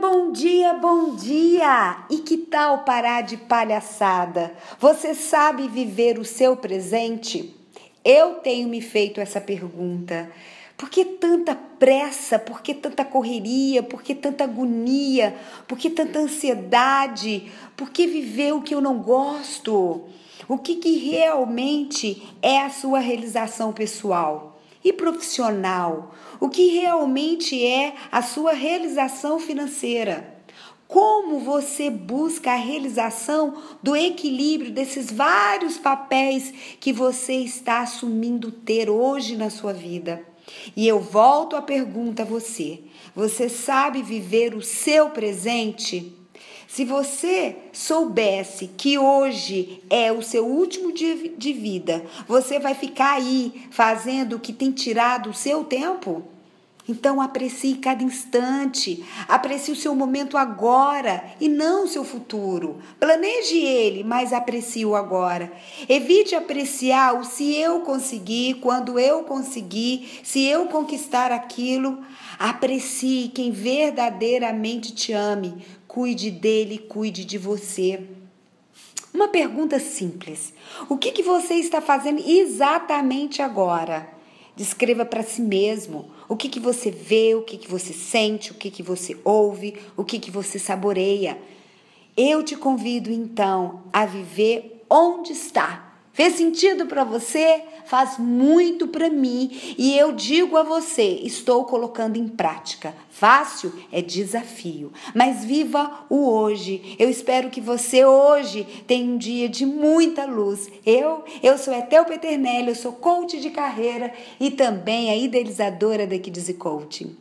bom dia, bom dia! E que tal parar de palhaçada? Você sabe viver o seu presente? Eu tenho me feito essa pergunta. Por que tanta pressa? Por que tanta correria? Por que tanta agonia? Por que tanta ansiedade? Por que viver o que eu não gosto? O que, que realmente é a sua realização pessoal? E profissional, o que realmente é a sua realização financeira. Como você busca a realização do equilíbrio desses vários papéis que você está assumindo ter hoje na sua vida? E eu volto a pergunta a você: você sabe viver o seu presente? Se você soubesse que hoje é o seu último dia de vida, você vai ficar aí fazendo o que tem tirado o seu tempo? Então aprecie cada instante, aprecie o seu momento agora e não o seu futuro. Planeje ele, mas aprecie o agora. Evite apreciar o se eu conseguir, quando eu conseguir, se eu conquistar aquilo. Aprecie quem verdadeiramente te ame, cuide dele, cuide de você. Uma pergunta simples: o que, que você está fazendo exatamente agora? Descreva para si mesmo o que, que você vê, o que, que você sente, o que, que você ouve, o que, que você saboreia. Eu te convido então a viver onde está Fez sentido para você? Faz muito para mim e eu digo a você, estou colocando em prática. Fácil é desafio, mas viva o hoje. Eu espero que você hoje tenha um dia de muita luz. Eu, eu sou Etel Peternelli, eu sou coach de carreira e também a idealizadora da Kids Coaching.